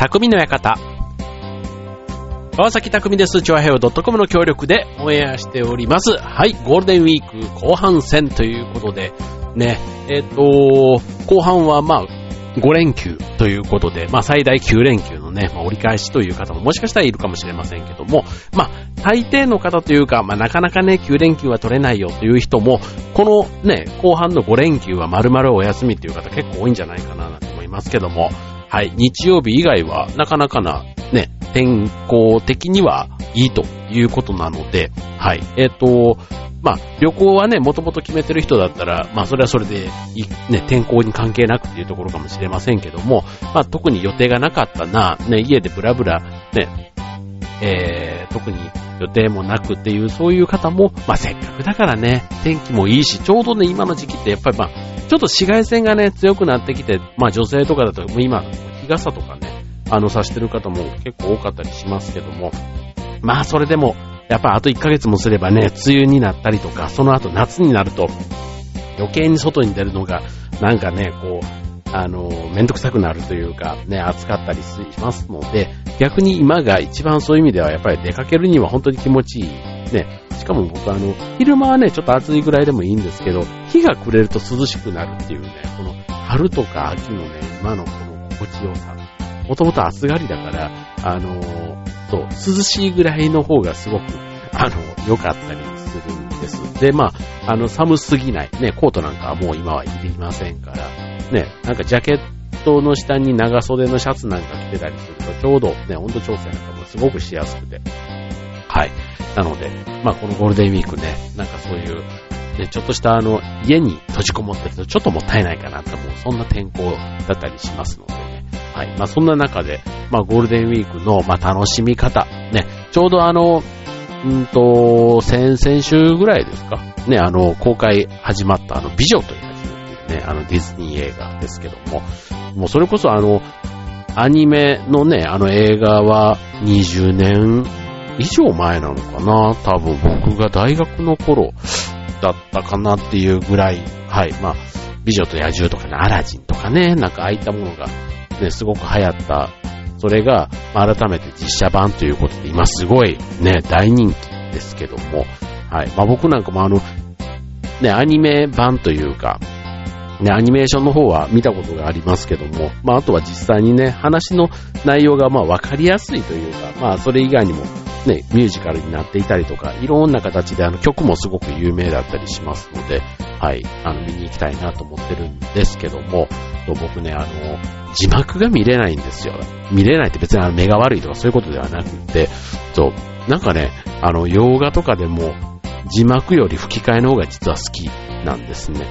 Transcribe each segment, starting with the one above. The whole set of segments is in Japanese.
匠の館。川崎匠です。チョアヘオ .com の協力でオンエアしております。はい、ゴールデンウィーク後半戦ということで、ね、えっ、ー、と、後半はまあ、5連休ということで、まあ最大9連休のね、まあ、折り返しという方ももしかしたらいるかもしれませんけども、まあ大抵の方というか、まあなかなかね、9連休は取れないよという人も、このね、後半の5連休は丸々お休みという方結構多いんじゃないかなと思いますけども、はい、日曜日以外はなかなかな、ね、天候的にはいいということなので、はい、えっ、ー、と、まあ、旅行はね、もともと決めてる人だったら、まあ、それはそれで、ね、天候に関係なくっていうところかもしれませんけども、まあ、特に予定がなかったな、ね、家でブラブラ、ね、えー、特に予定もなくっていう、そういう方も、まあ、せっかくだからね、天気もいいし、ちょうどね、今の時期ってやっぱりまあ、ちょっと紫外線がね、強くなってきて、まあ女性とかだと、もう今、日傘とかね、あの、さしてる方も結構多かったりしますけども、まあそれでも、やっぱあと1ヶ月もすればね、梅雨になったりとか、その後夏になると、余計に外に出るのが、なんかね、こう、あの、めんどくさくなるというか、ね、暑かったりしますので、逆に今が一番そういう意味ではやっぱり出かけるには本当に気持ちいい。ね、しかも僕あの、昼間はね、ちょっと暑いぐらいでもいいんですけど、日が暮れると涼しくなるっていうね、この春とか秋のね、今のこの心地よさ。もともと暑がりだから、あのそう、涼しいぐらいの方がすごく、あの、良かったりするんです。で、まあ、あの、寒すぎない。ね、コートなんかはもう今はいりませんから、ね、なんかジャケットの下に長袖のシャツなんか着てたりすると、ちょうどね、温度調整なんかもすごくしやすくて、はい。なので、まあこのゴールデンウィークね、なんかそういう、ね、ちょっとしたあの、家に閉じこもってるとちょっともったいないかなって思う、そんな天候だったりしますのでね。はい。まあそんな中で、まあゴールデンウィークの、まあ楽しみ方、ね、ちょうどあの、うんと、先々週ぐらいですかね、あの、公開始まったあの、美女というっていうね、あのディズニー映画ですけども、もうそれこそあの、アニメのね、あの映画は20年以上前なのかな？多分僕が大学の頃だったかなっていうぐらい、はい、まあ、美女と野獣とかね、アラジンとかね、なんかああいったものがね、すごく流行った。それが、改めて実写版ということで、今すごいね、大人気ですけども、はい。まあ僕なんかもあの、ね、アニメ版というか、ね、アニメーションの方は見たことがありますけども、まああとは実際にね、話の内容がまあわかりやすいというか、まあそれ以外にもね、ミュージカルになっていたりとか、いろんな形であの曲もすごく有名だったりしますので、はい、あの見に行きたいなと思ってるんですけども、僕ね、あの、字幕が見れないんですよ。見れないって別にあの目が悪いとかそういうことではなくて、そう、なんかね、あの、洋画とかでも字幕より吹き替えの方が実は好きなんですね。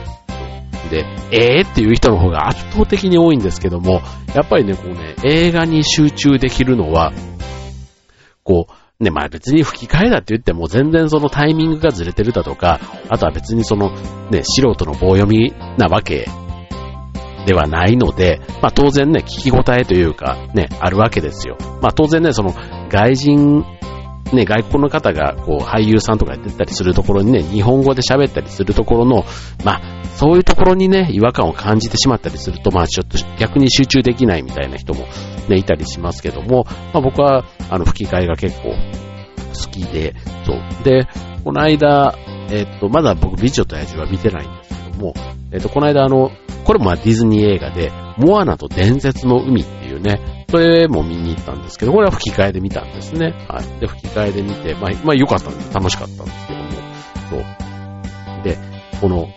で、えーっていう人の方が圧倒的に多いんですけども、やっぱりね、こうね、映画に集中できるのは、こう、ね、まあ別に吹き替えだって言っても全然そのタイミングがずれてるだとか、あとは別にそのね、素人の棒読みなわけではないので、まあ当然ね、聞き応えというかね、あるわけですよ。まあ当然ね、その外人、ね、外国の方がこう俳優さんとかやってたりするところにね、日本語で喋ったりするところの、まあそういうところにね、違和感を感じてしまったりすると、まあちょっと逆に集中できないみたいな人もね、いたりしますけども、まあ僕は、あの、吹き替えが結構好きで、そう。で、この間、えっ、と、まだ僕、美女と野獣は見てないんですけども、えっ、と、この間あの、これもディズニー映画で、モアナと伝説の海っていうね、それも見に行ったんですけど、これは吹き替えで見たんですね。はい。で、吹き替えで見て、まあ、まあ良かったんです。楽しかったんですけども、そう。で、この、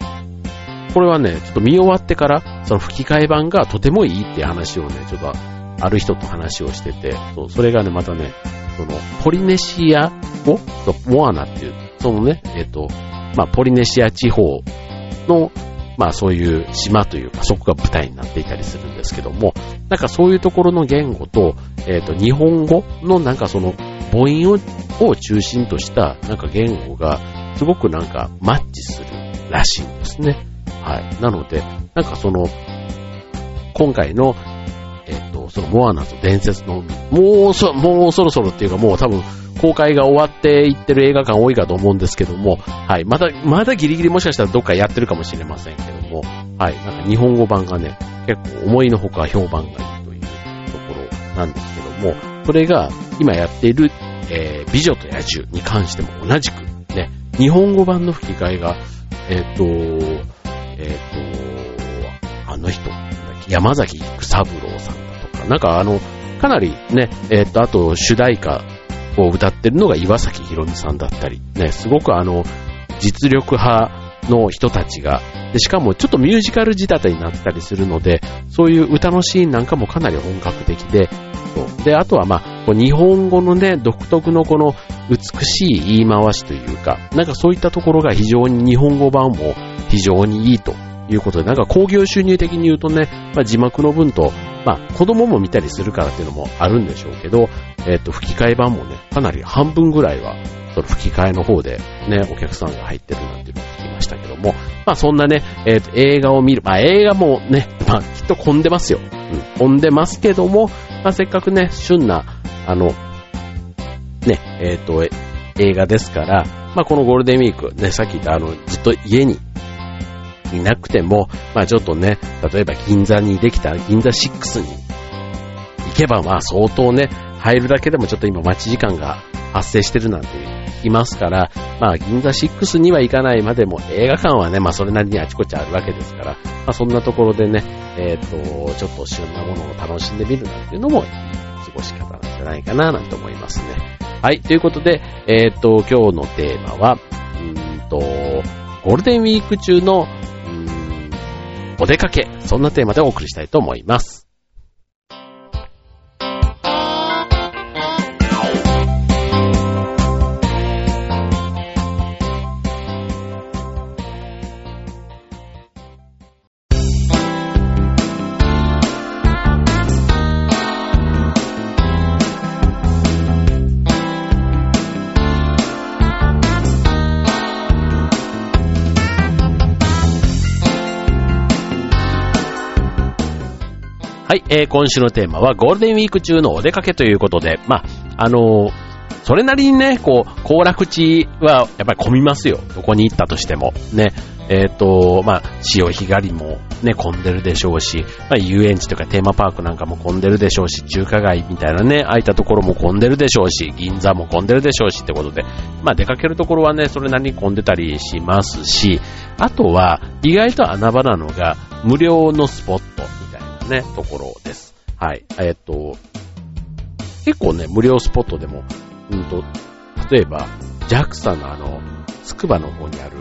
これはね、ちょっと見終わってから、その吹き替え版がとてもいいっていう話をね、ちょっとある人と話をしてて、そそれがね、またね、その、ポリネシア語とモアナっていう、そのね、えっ、と、まあ、ポリネシア地方の、まあ、そういう島というか、そこが舞台になっていたりするんですけども、なんかそういうところの言語と、えっ、と、日本語のなんかその、母音をを中心とした、なんか言語が、すごくなんかマッチするらしいんですね。はい。なので、なんかその、今回の、と、そのモアナと伝説の。もうそ、もうそろそろっていうかもう多分公開が終わっていってる映画館多いかと思うんですけども、はい。まだ、まだギリギリもしかしたらどっかやってるかもしれませんけども、はい。なんか日本語版がね、結構思いのほか評判がいいというところなんですけども、それが今やっている、えー、美女と野獣に関しても同じく、ね、日本語版の吹き替えが、えっ、ー、と、えっ、ー、と、あの人、山崎育三郎さんな。んかあの、かなりね、えっ、と、あと主題歌を歌ってるのが岩崎宏美さんだったり、ね、すごくあの、実力派の人たちが、で、しかもちょっとミュージカル仕立てになったりするので、そういう歌のシーンなんかもかなり本格的で、で、あとはまあ、日本語のね、独特のこの美しい言い回しというか、なんかそういったところが非常に日本語版も非常にいいということで、なんか工業収入的に言うとね、まあ、字幕の分と、まあ子供も見たりするからっていうのもあるんでしょうけど、えっ、と、吹き替え版もね、かなり半分ぐらいは、その吹き替えの方でね、お客さんが入ってるなんていうのを聞きましたけども、まあそんなね、えっ、と、映画を見る、まあ映画もね、まあきっと混んでますよ。うん、混んでますけども、まあせっかくね、旬な、あの、ね、えっ、と、映画ですから、まあこのゴールデンウィーク、ね、さっき言ったあの、ずっと家にいなくても、まあちょっとね、例えば銀座にできた銀座6に行けばまあ相当ね、入るだけでもちょっと今待ち時間が発生してるなんて言いますから、まあ銀座6には行かないまでも映画館はね、まあそれなりにあちこちあるわけですから、まあそんなところでね、えっ、ー、と、ちょっと旬なものを楽しんでみるなんていうのもいい過ごし方なんじゃないかななんて思いますね。はい、ということで、えっ、ー、と、今日のテーマは、うんと、ゴールデンウィーク中のお出かけ、そんなテーマでお送りしたいと思います。えー、今週のテーマはゴールデンウィーク中のお出かけということで、まあ、あのー、それなりにね、こう、行楽地はやっぱり混みますよ。どこに行ったとしても。ね。えっ、ー、と、まあ、潮干狩りもね、混んでるでしょうし、まあ、遊園地とかテーマパークなんかも混んでるでしょうし、中華街みたいなね、空いたところも混んでるでしょうし、銀座も混んでるでしょうしってことで、まあ、出かけるところはね、それなりに混んでたりしますし、あとは、意外と穴場なのが、無料のスポット。ね、ところです。はい。えっと、結構ね、無料スポットでも、うんと、例えば、JAXA のあの、つくばの方にある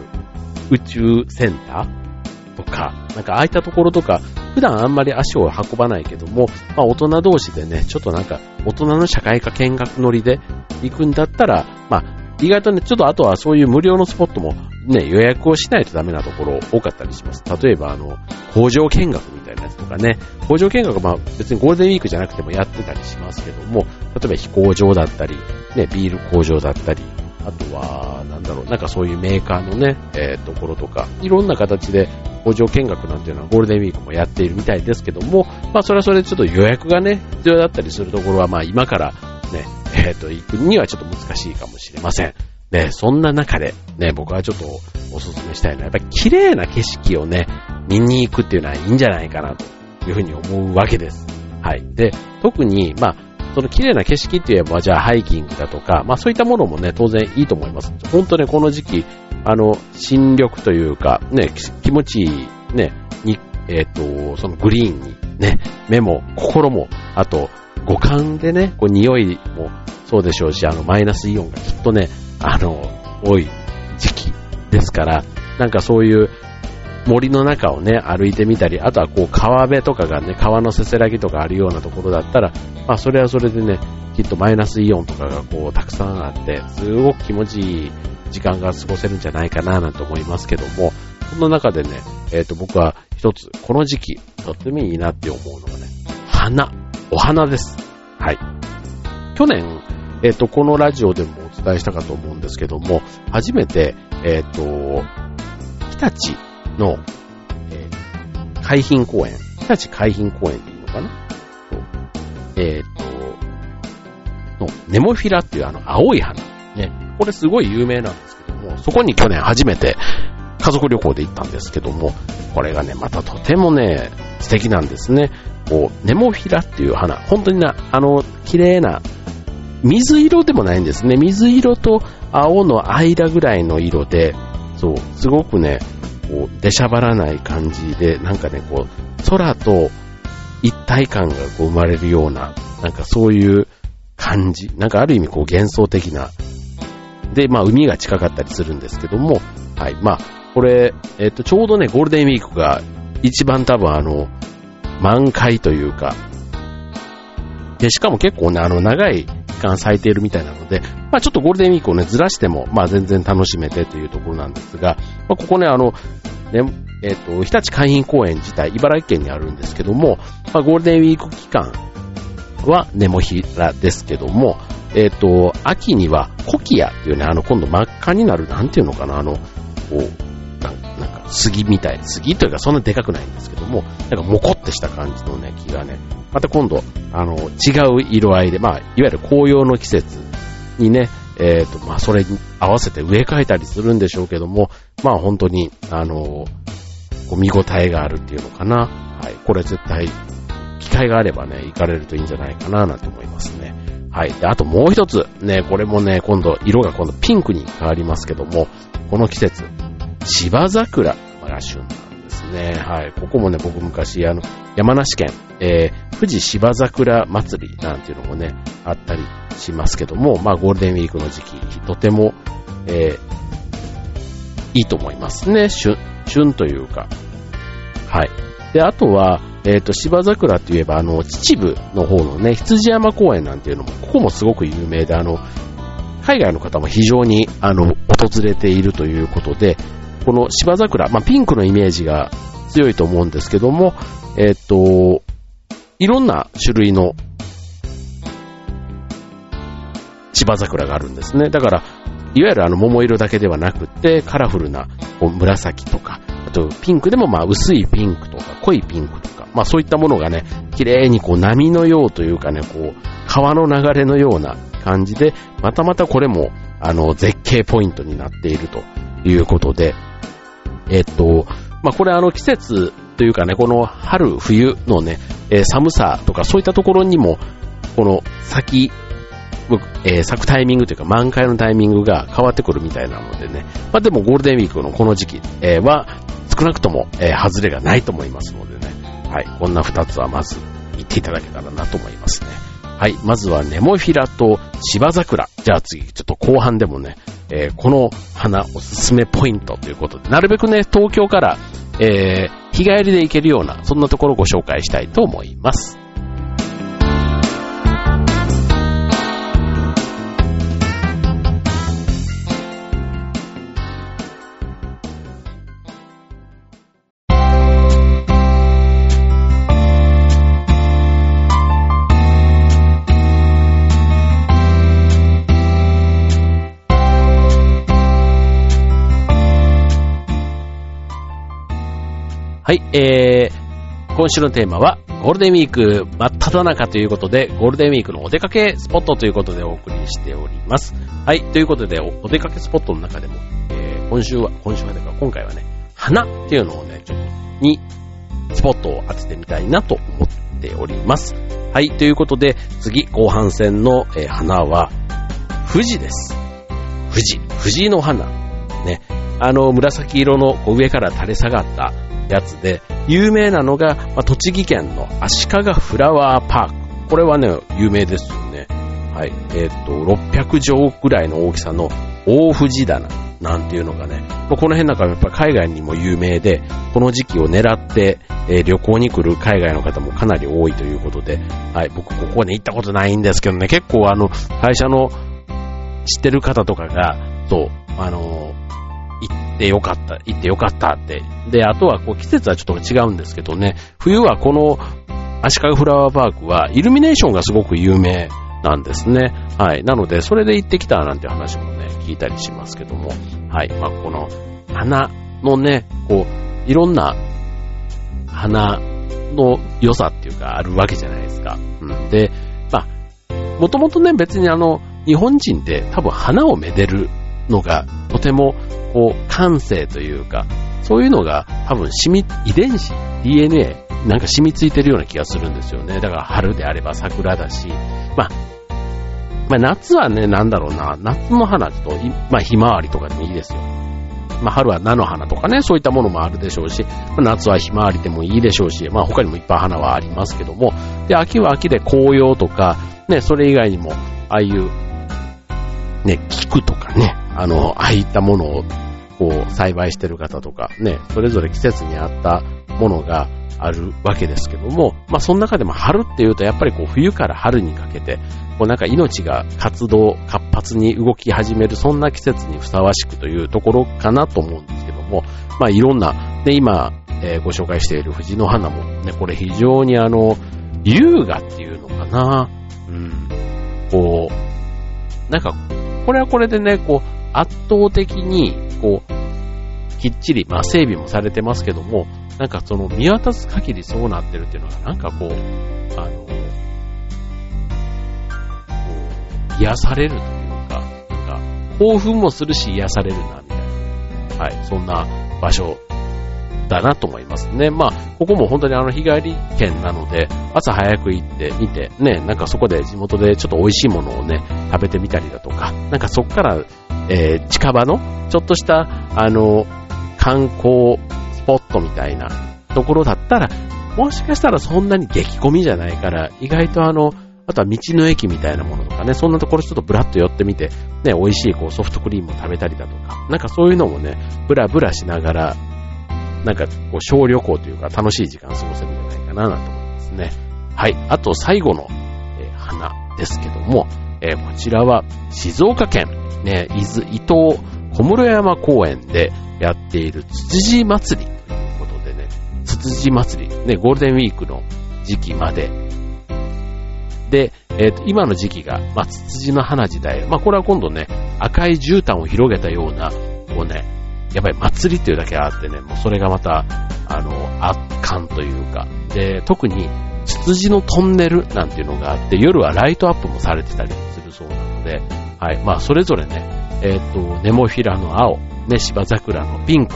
宇宙センターとか、なんかああいったところとか、普段あんまり足を運ばないけども、まあ大人同士でね、ちょっとなんか大人の社会科見学乗りで行くんだったら、まあ意外とね、ちょっとあとはそういう無料のスポットもね、予約をしないとダメなところ多かったりします。例えばあの、工場見学みたいなやつとかね、工場見学まあ別にゴールデンウィークじゃなくてもやってたりしますけども、例えば飛行場だったり、ね、ビール工場だったり、あとは、なんだろう、なんかそういうメーカーのね、えー、ところとか、いろんな形で工場見学なんていうのはゴールデンウィークもやっているみたいですけども、まあそれはそれでちょっと予約がね、必要だったりするところは、まあ今からね、えっ、ー、と、行くにはちょっと難しいかもしれません。ね、そんな中で、ね、僕はちょっとお勧めしたいのは、やっぱり綺麗な景色をね、見に行くっていうのはいいんじゃないかなというふうに思うわけです。はい。で、特に、まあ、その綺麗な景色って言えば、じゃあハイキングだとか、まあそういったものもね、当然いいと思います。本当ね、この時期、あの、新緑というか、ね、気持ちいい、ね、に、えっ、ー、と、そのグリーンに、ね、目も心も、あと、五感でね、こう匂いもそうでしょうし、あの、マイナスイオンがきっとね、あの、多い時期ですから、なんかそういう森の中をね、歩いてみたり、あとはこう川辺とかがね、川のせせらぎとかあるようなところだったら、まあそれはそれでね、きっとマイナスイオンとかがこうたくさんあって、すごく気持ちいい時間が過ごせるんじゃないかななんて思いますけども、そんな中でね、えっ、ー、と僕は一つ、この時期、とってもいいなって思うのがね、花、お花です。はい。去年、えっ、ー、と、このラジオでも伝えしたかと思うんですけども、初めて、えっ、ー、と、日立の、えー、海浜公園、日立海浜公園っていうのかな？えっ、と、の、ネモフィラっていうあの青い花。ね。これすごい有名なんですけども、そこに去年初めて家族旅行で行ったんですけども、これがね、またとてもね、素敵なんですね。こう、ネモフィラっていう花、本当にな、あの、綺麗な、水色でもないんですね。水色と青の間ぐらいの色で、そう、すごくね、こう、出しゃばらない感じで、なんかね、こう、空と一体感がこう生まれるような、なんかそういう感じ。なんかある意味こう幻想的な。で、まあ海が近かったりするんですけども、はい。まあ、これ、えっ、と、ちょうどね、ゴールデンウィークが一番多分あの、満開というか、で、しかも結構ね、あの、長い間咲いているみたいなので、まあちょっとゴールデンウィークをね、ずらしても、まあ全然楽しめてというところなんですが、まあここね、あの、ね、えっ、ー、と、日立海浜公園自体、茨城県にあるんですけども、まあゴールデンウィーク期間はネモヒラですけども、えっ、ー、と、秋にはコキアっていうね、あの、今度真っ赤になる、なんていうのかな、あの、こう、杉みたい、杉というかそんなでかくないんですけども、なんかモコってした感じのね、木がね、また今度、あの、違う色合いで、まあ、いわゆる紅葉の季節にね、えっ、ー、と、まあ、それに合わせて植え替えたりするんでしょうけども、まあ、本当に、あの、こう見応えがあるっていうのかな。はい。これ絶対、機会があればね、行かれるといいんじゃないかな、なんて思いますね。はい。で、あともう一つ、ね、これもね、今度、色が今度ピンクに変わりますけども、この季節、芝桜が旬なんですね。はい。ここもね、僕昔、あの、山梨県、えー、富士芝桜祭りなんていうのもね、あったりしますけども、まあゴールデンウィークの時期、とても、えー、いいと思いますね。旬、旬というか。はい。で、あとは、えっ、ー、と、芝桜といえば、あの、秩父の方のね、羊山公園なんていうのも、ここもすごく有名で、あの、海外の方も非常に、あの、訪れているということで、この芝桜、まあ、ピンクのイメージが強いと思うんですけども、えっ、と、いろんな種類の芝桜があるんですね。だから、いわゆるあの桃色だけではなくて、カラフルなこう紫とか、あとピンクでもまあ薄いピンクとか濃いピンクとか、まあそういったものがね、綺麗にこう波のようというかね、こう川の流れのような感じで、またまたこれもあの絶景ポイントになっているということで、えっと、まあこれあの季節というかね、この春、冬のね、えー、寒さとかそういったところにも、この先、えー、咲くタイミングというか満開のタイミングが変わってくるみたいなのでね。まあでもゴールデンウィークのこの時期、え、は少なくとも、えー、外れがないと思いますのでね。はい。こんな二つはまず言っていただけたらなと思いますね。はい。まずはネモフィラと芝桜。じゃあ次、ちょっと後半でもね、えー、この花おすすめポイントということで、なるべくね、東京から、えー、日帰りで行けるような、そんなところをご紹介したいと思います。はい、えー、今週のテーマは、ゴールデンウィーク真っ只中ということで、ゴールデンウィークのお出かけスポットということでお送りしております。はい、ということで、お出かけスポットの中でも、えー、今週は、今週はね、今回はね、花っていうのをね、ちょっと、に、スポットを当ててみたいなと思っております。はい、ということで、次、後半戦の、えー、花は、富士です。富士、富士の花。ね、あの、紫色の上から垂れ下がったやつで、有名なのが、まあ、栃木県の足利フラワーパーク。これはね、有名ですよね。はい。えっ、と、600畳ぐらいの大きさの大藤棚なんていうのがね、この辺なんかやっぱ海外にも有名で、この時期を狙って、えー、旅行に来る海外の方もかなり多いということで、はい、僕ここね行ったことないんですけどね、結構あの、会社の知ってる方とかが、そう、あの行ってよかった、行ってよかったって。で、あとはこう季節はちょっと違うんですけどね、冬はこの足利フラワーパークはイルミネーションがすごく有名なんですね。はい。なので、それで行ってきたなんて話もね、聞いたりしますけども。はい。まあ、この花のね、こう、いろんな花の良さっていうかあるわけじゃないですか。うん。で、まあ、もともとね、別にあの、日本人って多分花をめでるのがとてもこう感性というか、そういうのが多分染み、遺伝子、DNA なんか染みついてるような気がするんですよね。だから春であれば桜だし、まあ、まあ夏はね、なんだろうな、夏の花と、まあひまわりとかでもいいですよ。まあ春は菜の花とかね、そういったものもあるでしょうし、まあ、夏はひまわりでもいいでしょうし、まあ他にもいっぱい花はありますけども、で、秋は秋で紅葉とか、ね、それ以外にも、ああいう、ね、菊とかね、あの、ああいったものを、こう、栽培してる方とか、ね、それぞれ季節に合ったものがあるわけですけども、まあその中でも春っていうとやっぱりこう冬から春にかけて、こうなんか命が活動、活発に動き始める、そんな季節にふさわしくというところかなと思うんですけども、まあいろんな、で今、えー、ご紹介している藤の花もね、これ非常にあの、優雅っていうのかな、うん、こう、なんか、これはこれでね、こう、圧倒的に、こう、きっちり、まあ整備もされてますけども、なんかその見渡す限りそうなってるっていうのが、なんかこう、あの、こう、癒されるというか、なんか、興奮もするし癒されるな、みたいな。はい、そんな場所だなと思いますね。まあ、ここも本当にあの日帰り券なので、朝早く行ってみて、ね、なんかそこで地元でちょっと美味しいものをね、食べてみたりだとか、なんかそこから、えー、近場の、ちょっとした、あの、観光スポットみたいなところだったら、もしかしたらそんなに激混みじゃないから、意外とあの、あとは道の駅みたいなものとかね、そんなところちょっとブラッと寄ってみて、ね、美味しいこうソフトクリームを食べたりだとか、なんかそういうのもね、ブラブラしながら、なんかこう小旅行というか楽しい時間を過ごせるんじゃないかななんて思いますね。はい。あと最後の、えー、花ですけども、えー、こちらは静岡県、ね、伊豆伊東小室山公園でやっているつつじ祭り。ということでね、つつじ祭り、ね、ゴールデンウィークの時期まで、で、えっ、ー、と、今の時期が、まあ、ツツジの花時代、まあ、これは今度ね、赤い絨毯を広げたような、こうね、やっぱり祭りっていうだけあってね、もうそれがまた、あの、圧巻というか、で、特に、ツツジのトンネルなんていうのがあって、夜はライトアップもされてたりするそうなので、はい、まあ、それぞれね、えっ、ー、と、ネモフィラの青、ね、芝桜のピンク、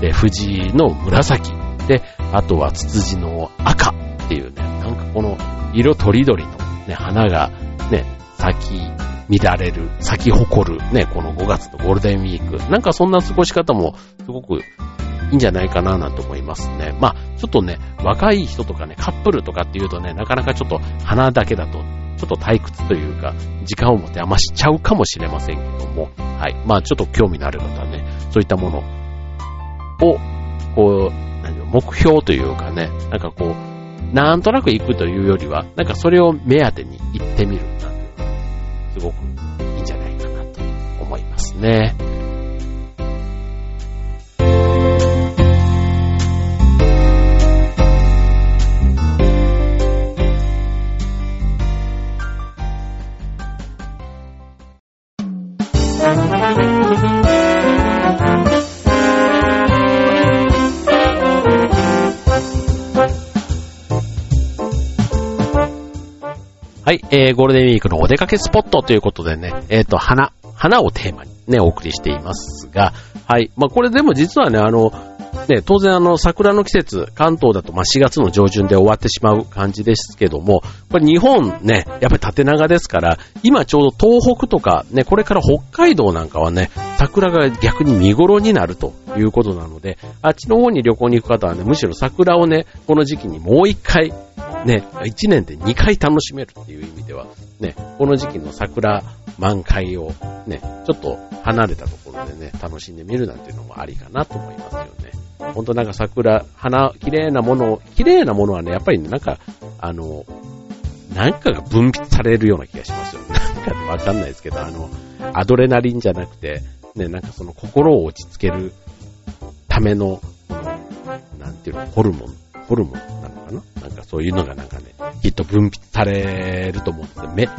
で、藤の紫、で、あとはツツジの赤っていうね、なんかこの色とりどりのね、花がね、咲き乱れる、咲き誇るね、この5月のゴールデンウィーク。なんかそんな過ごし方もすごくいいんじゃないかななんて思いますね。まあ、ちょっとね、若い人とかね、カップルとかっていうとね、なかなかちょっと花だけだとちょっと退屈というか、時間を持て余しちゃうかもしれませんけども、はい。まあちょっと興味のある方はね、そういったものを、こう、目標というかね、なんかこう、なんとなく行くというよりは、なんかそれを目当てに行ってみるなんていうのは、すごくいいんじゃないかなと思いますね。えー、ゴールデンウィークのお出かけスポットということでね、えっ、ー、と、花、花をテーマにね、お送りしていますが、はい、まあ、これでも実はね、あの、ね、当然あの、桜の季節、関東だとま4月の上旬で終わってしまう感じですけども、これ日本ね、やっぱり縦長ですから、今ちょうど東北とかね、これから北海道なんかはね、桜が逆に見頃になるということなので、あっちの方に旅行に行く方はね、むしろ桜をね、この時期にもう一回ね、1年で2回楽しめるっていう意味では、ね、この時期の桜満開をね、ちょっと離れたところでね、楽しんでみるなんていうのもありかなと思いますよね。ほんとなんか桜、花、綺麗なもの、綺麗なものはね、やっぱりね、なんか、あの、なんかが分泌されるような気がしますよね。なんかわかんないですけど、あの、アドレナリンじゃなくて、ね、なんかその心を落ち着けるための、なんていうの、ホルモン、ホルモンかななんかそういうのがなんかね、きっと分泌されると思うんですよ。目、こ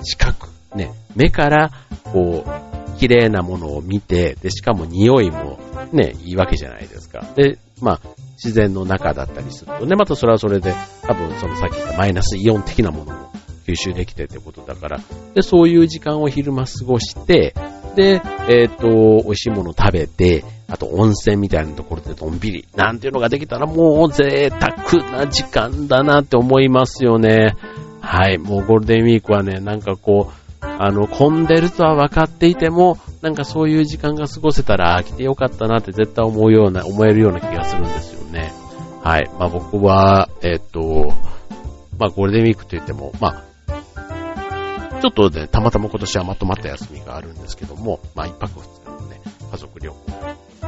う、視覚、ね、目から、こう、綺麗なものを見て、で、しかも匂いもね、いいわけじゃないですか。で、まあ、自然の中だったりするとね、またそれはそれで、多分そのさっき言ったマイナスイオン的なものも吸収できてってことだから、で、そういう時間を昼間過ごして、で、えっ、ー、と、美味しいものを食べて、あと温泉みたいなところでのんびり、なんていうのができたらもう贅沢な時間だなって思いますよね。はい、もうゴールデンウィークはね、なんかこう、あの、混んでるとは分かっていても、なんかそういう時間が過ごせたら、来てよかったなって絶対思うような、思えるような気がするんですよね。はい。まあ僕は、えっ、と、まあゴールデンウィークといっても、まあ、ちょっとね、たまたま今年はまとまった休みがあるんですけども、まあ一泊二日のね、家族旅行、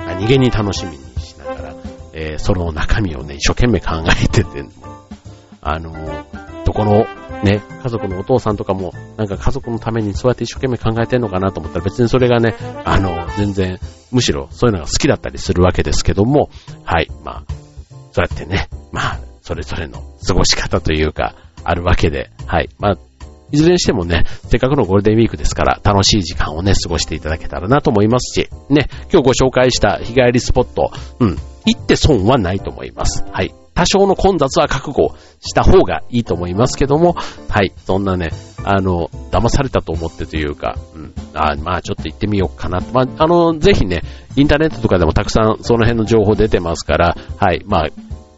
何気に楽しみにしながら、えー、その中身をね、一生懸命考えてて、あの、どこのね、家族のお父さんとかも、なんか家族のためにそうやって一生懸命考えてんのかなと思ったら別にそれがね、あの、全然、むしろそういうのが好きだったりするわけですけども、はい、まあ、そうやってね、まあ、それぞれの過ごし方というか、あるわけで、はい、まあ、いずれにしてもね、せっかくのゴールデンウィークですから、楽しい時間をね、過ごしていただけたらなと思いますし、ね、今日ご紹介した日帰りスポット、うん、行って損はないと思います。はい。多少の混雑は覚悟した方がいいと思いますけども、はい、そんなね、あの、騙されたと思ってというか、うん、あまあちょっと行ってみようかな。まあ、あの、ぜひね、インターネットとかでもたくさんその辺の情報出てますから、はい、まあ、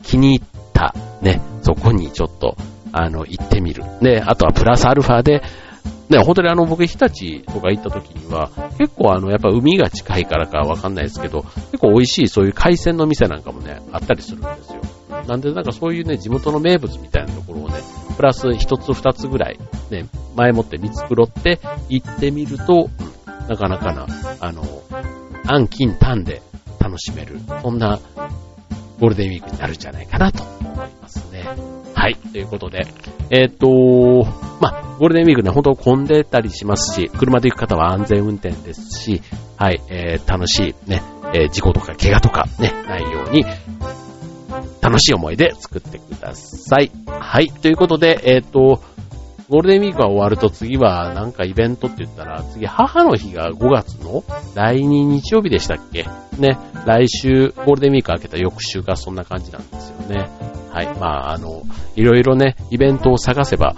気に入った、ね、そこにちょっと、あの、行ってみる。で、あとはプラスアルファで、ね、本当にあの、僕、日立とか行った時には、結構あの、やっぱ海が近いからかわかんないですけど、結構美味しいそういう海鮮の店なんかもね、あったりするんですよ。なんでなんかそういうね、地元の名物みたいなところをね、プラス一つ二つぐらい、ね、前もって見繕って行ってみると、なかなかな、あの、暗金単で楽しめる、そんなゴールデンウィークになるんじゃないかなと思いますね。はい。ということで、えっ、とまあ、ゴールデンウィークね、本当混んでたりしますし、車で行く方は安全運転ですし、はい、えー、楽しいね、えー、事故とか怪我とかね、ないように、楽しい思い出作ってください。はい。ということで、えっ、と、ゴールデンウィークが終わると次はなんかイベントって言ったら、次母の日が5月の第2日曜日でしたっけ？ね。来週、ゴールデンウィーク明けた翌週がそんな感じなんですよね。はい。まあ、あの、いろいろね、イベントを探せば、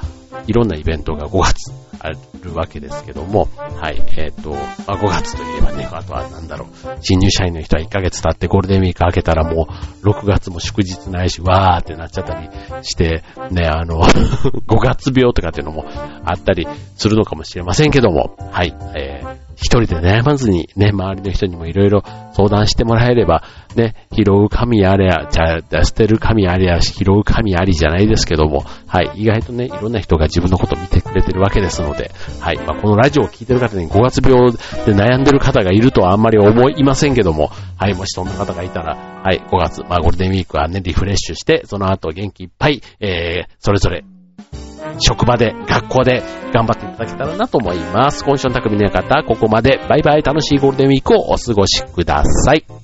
いろんなイベントが5月あるわけですけども、はい、えっ、ー、と、まあ、5月といえばね、あとはなんだろう、新入社員の人は1ヶ月経ってゴールデンウィーク明けたらもう6月も祝日ないし、わーってなっちゃったりして、ね、あの、5月病とかっていうのもあったりするのかもしれませんけども、はい、えー、一人で悩まずにね、周りの人にもいろいろ相談してもらえれば、ね、拾う神あれや、じゃあ、捨てる神あれや、拾う神ありじゃないですけども、はい、意外とね、いろんな人が自分のこと見てくれてるわけですので、はい、まあ、このラジオを聴いてる方に5月病で悩んでる方がいるとはあんまり思いませんけども、はい、もしそんな方がいたら、はい、5月、まあ、ゴールデンウィークはね、リフレッシュして、その後元気いっぱい、えー、それぞれ職場で、学校で頑張っていただけたらなと思います。今週の匠の方、ここまで。バイバイ楽しいゴールデンウィークをお過ごしください。